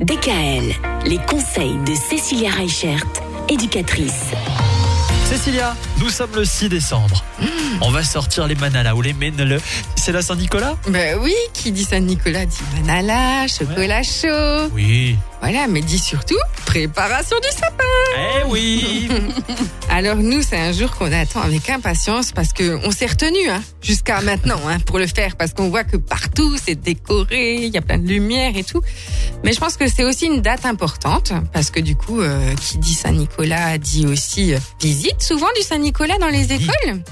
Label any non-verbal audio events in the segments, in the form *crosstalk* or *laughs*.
DKL, les conseils de Cécilia Reichert, éducatrice. Cécilia, nous sommes le 6 décembre. On va sortir les manala ou les menele. C'est la Saint-Nicolas Ben oui, qui dit Saint-Nicolas dit manala, chocolat chaud. Oui. Voilà, mais dit surtout préparation du sapin. Eh oui *laughs* Alors nous, c'est un jour qu'on attend avec impatience parce que on s'est retenu hein, jusqu'à maintenant hein, pour le faire parce qu'on voit que partout c'est décoré, il y a plein de lumière et tout. Mais je pense que c'est aussi une date importante parce que du coup, euh, qui dit Saint-Nicolas dit aussi euh, visite souvent du Saint-Nicolas dans les écoles.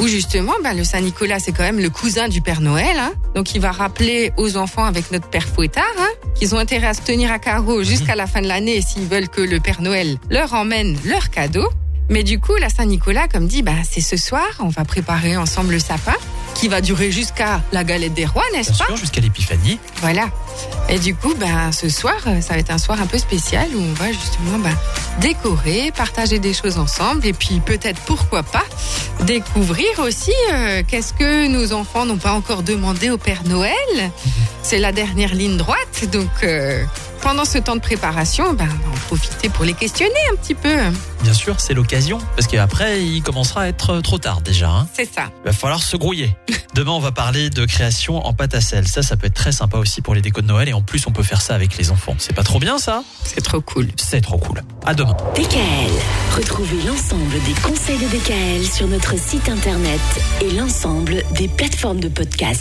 Où justement, ben, le Saint-Nicolas, c'est quand même le cousin du Père Noël. Hein. Donc il va rappeler aux enfants avec notre Père Fouettard hein, qu'ils ont intérêt à se tenir à carreau jusqu'à la fin de l'année s'ils veulent que le Père Noël leur emmène leurs cadeaux. Mais du coup, la Saint-Nicolas, comme dit, ben, c'est ce soir, on va préparer ensemble le sapin qui va durer jusqu'à la galette des rois, n'est-ce pas jusqu'à l'épiphanie. Voilà. Et du coup, ben, ce soir, ça va être un soir un peu spécial où on va justement ben, décorer, partager des choses ensemble et puis peut-être, pourquoi pas, découvrir aussi euh, qu'est-ce que nos enfants n'ont pas encore demandé au Père Noël. C'est la dernière ligne droite, donc euh, pendant ce temps de préparation, ben, on va en profiter pour les questionner un petit peu. Bien sûr, c'est l'occasion. Parce qu'après, il commencera à être trop tard déjà. hein. C'est ça. Il va falloir se grouiller. *laughs* Demain, on va parler de création en pâte à sel. Ça, ça peut être très sympa aussi pour les décos de Noël. Et en plus, on peut faire ça avec les enfants. C'est pas trop bien, ça? C'est trop cool. C'est trop cool. À demain. DKL. Retrouvez l'ensemble des conseils de DKL sur notre site internet et l'ensemble des plateformes de podcast.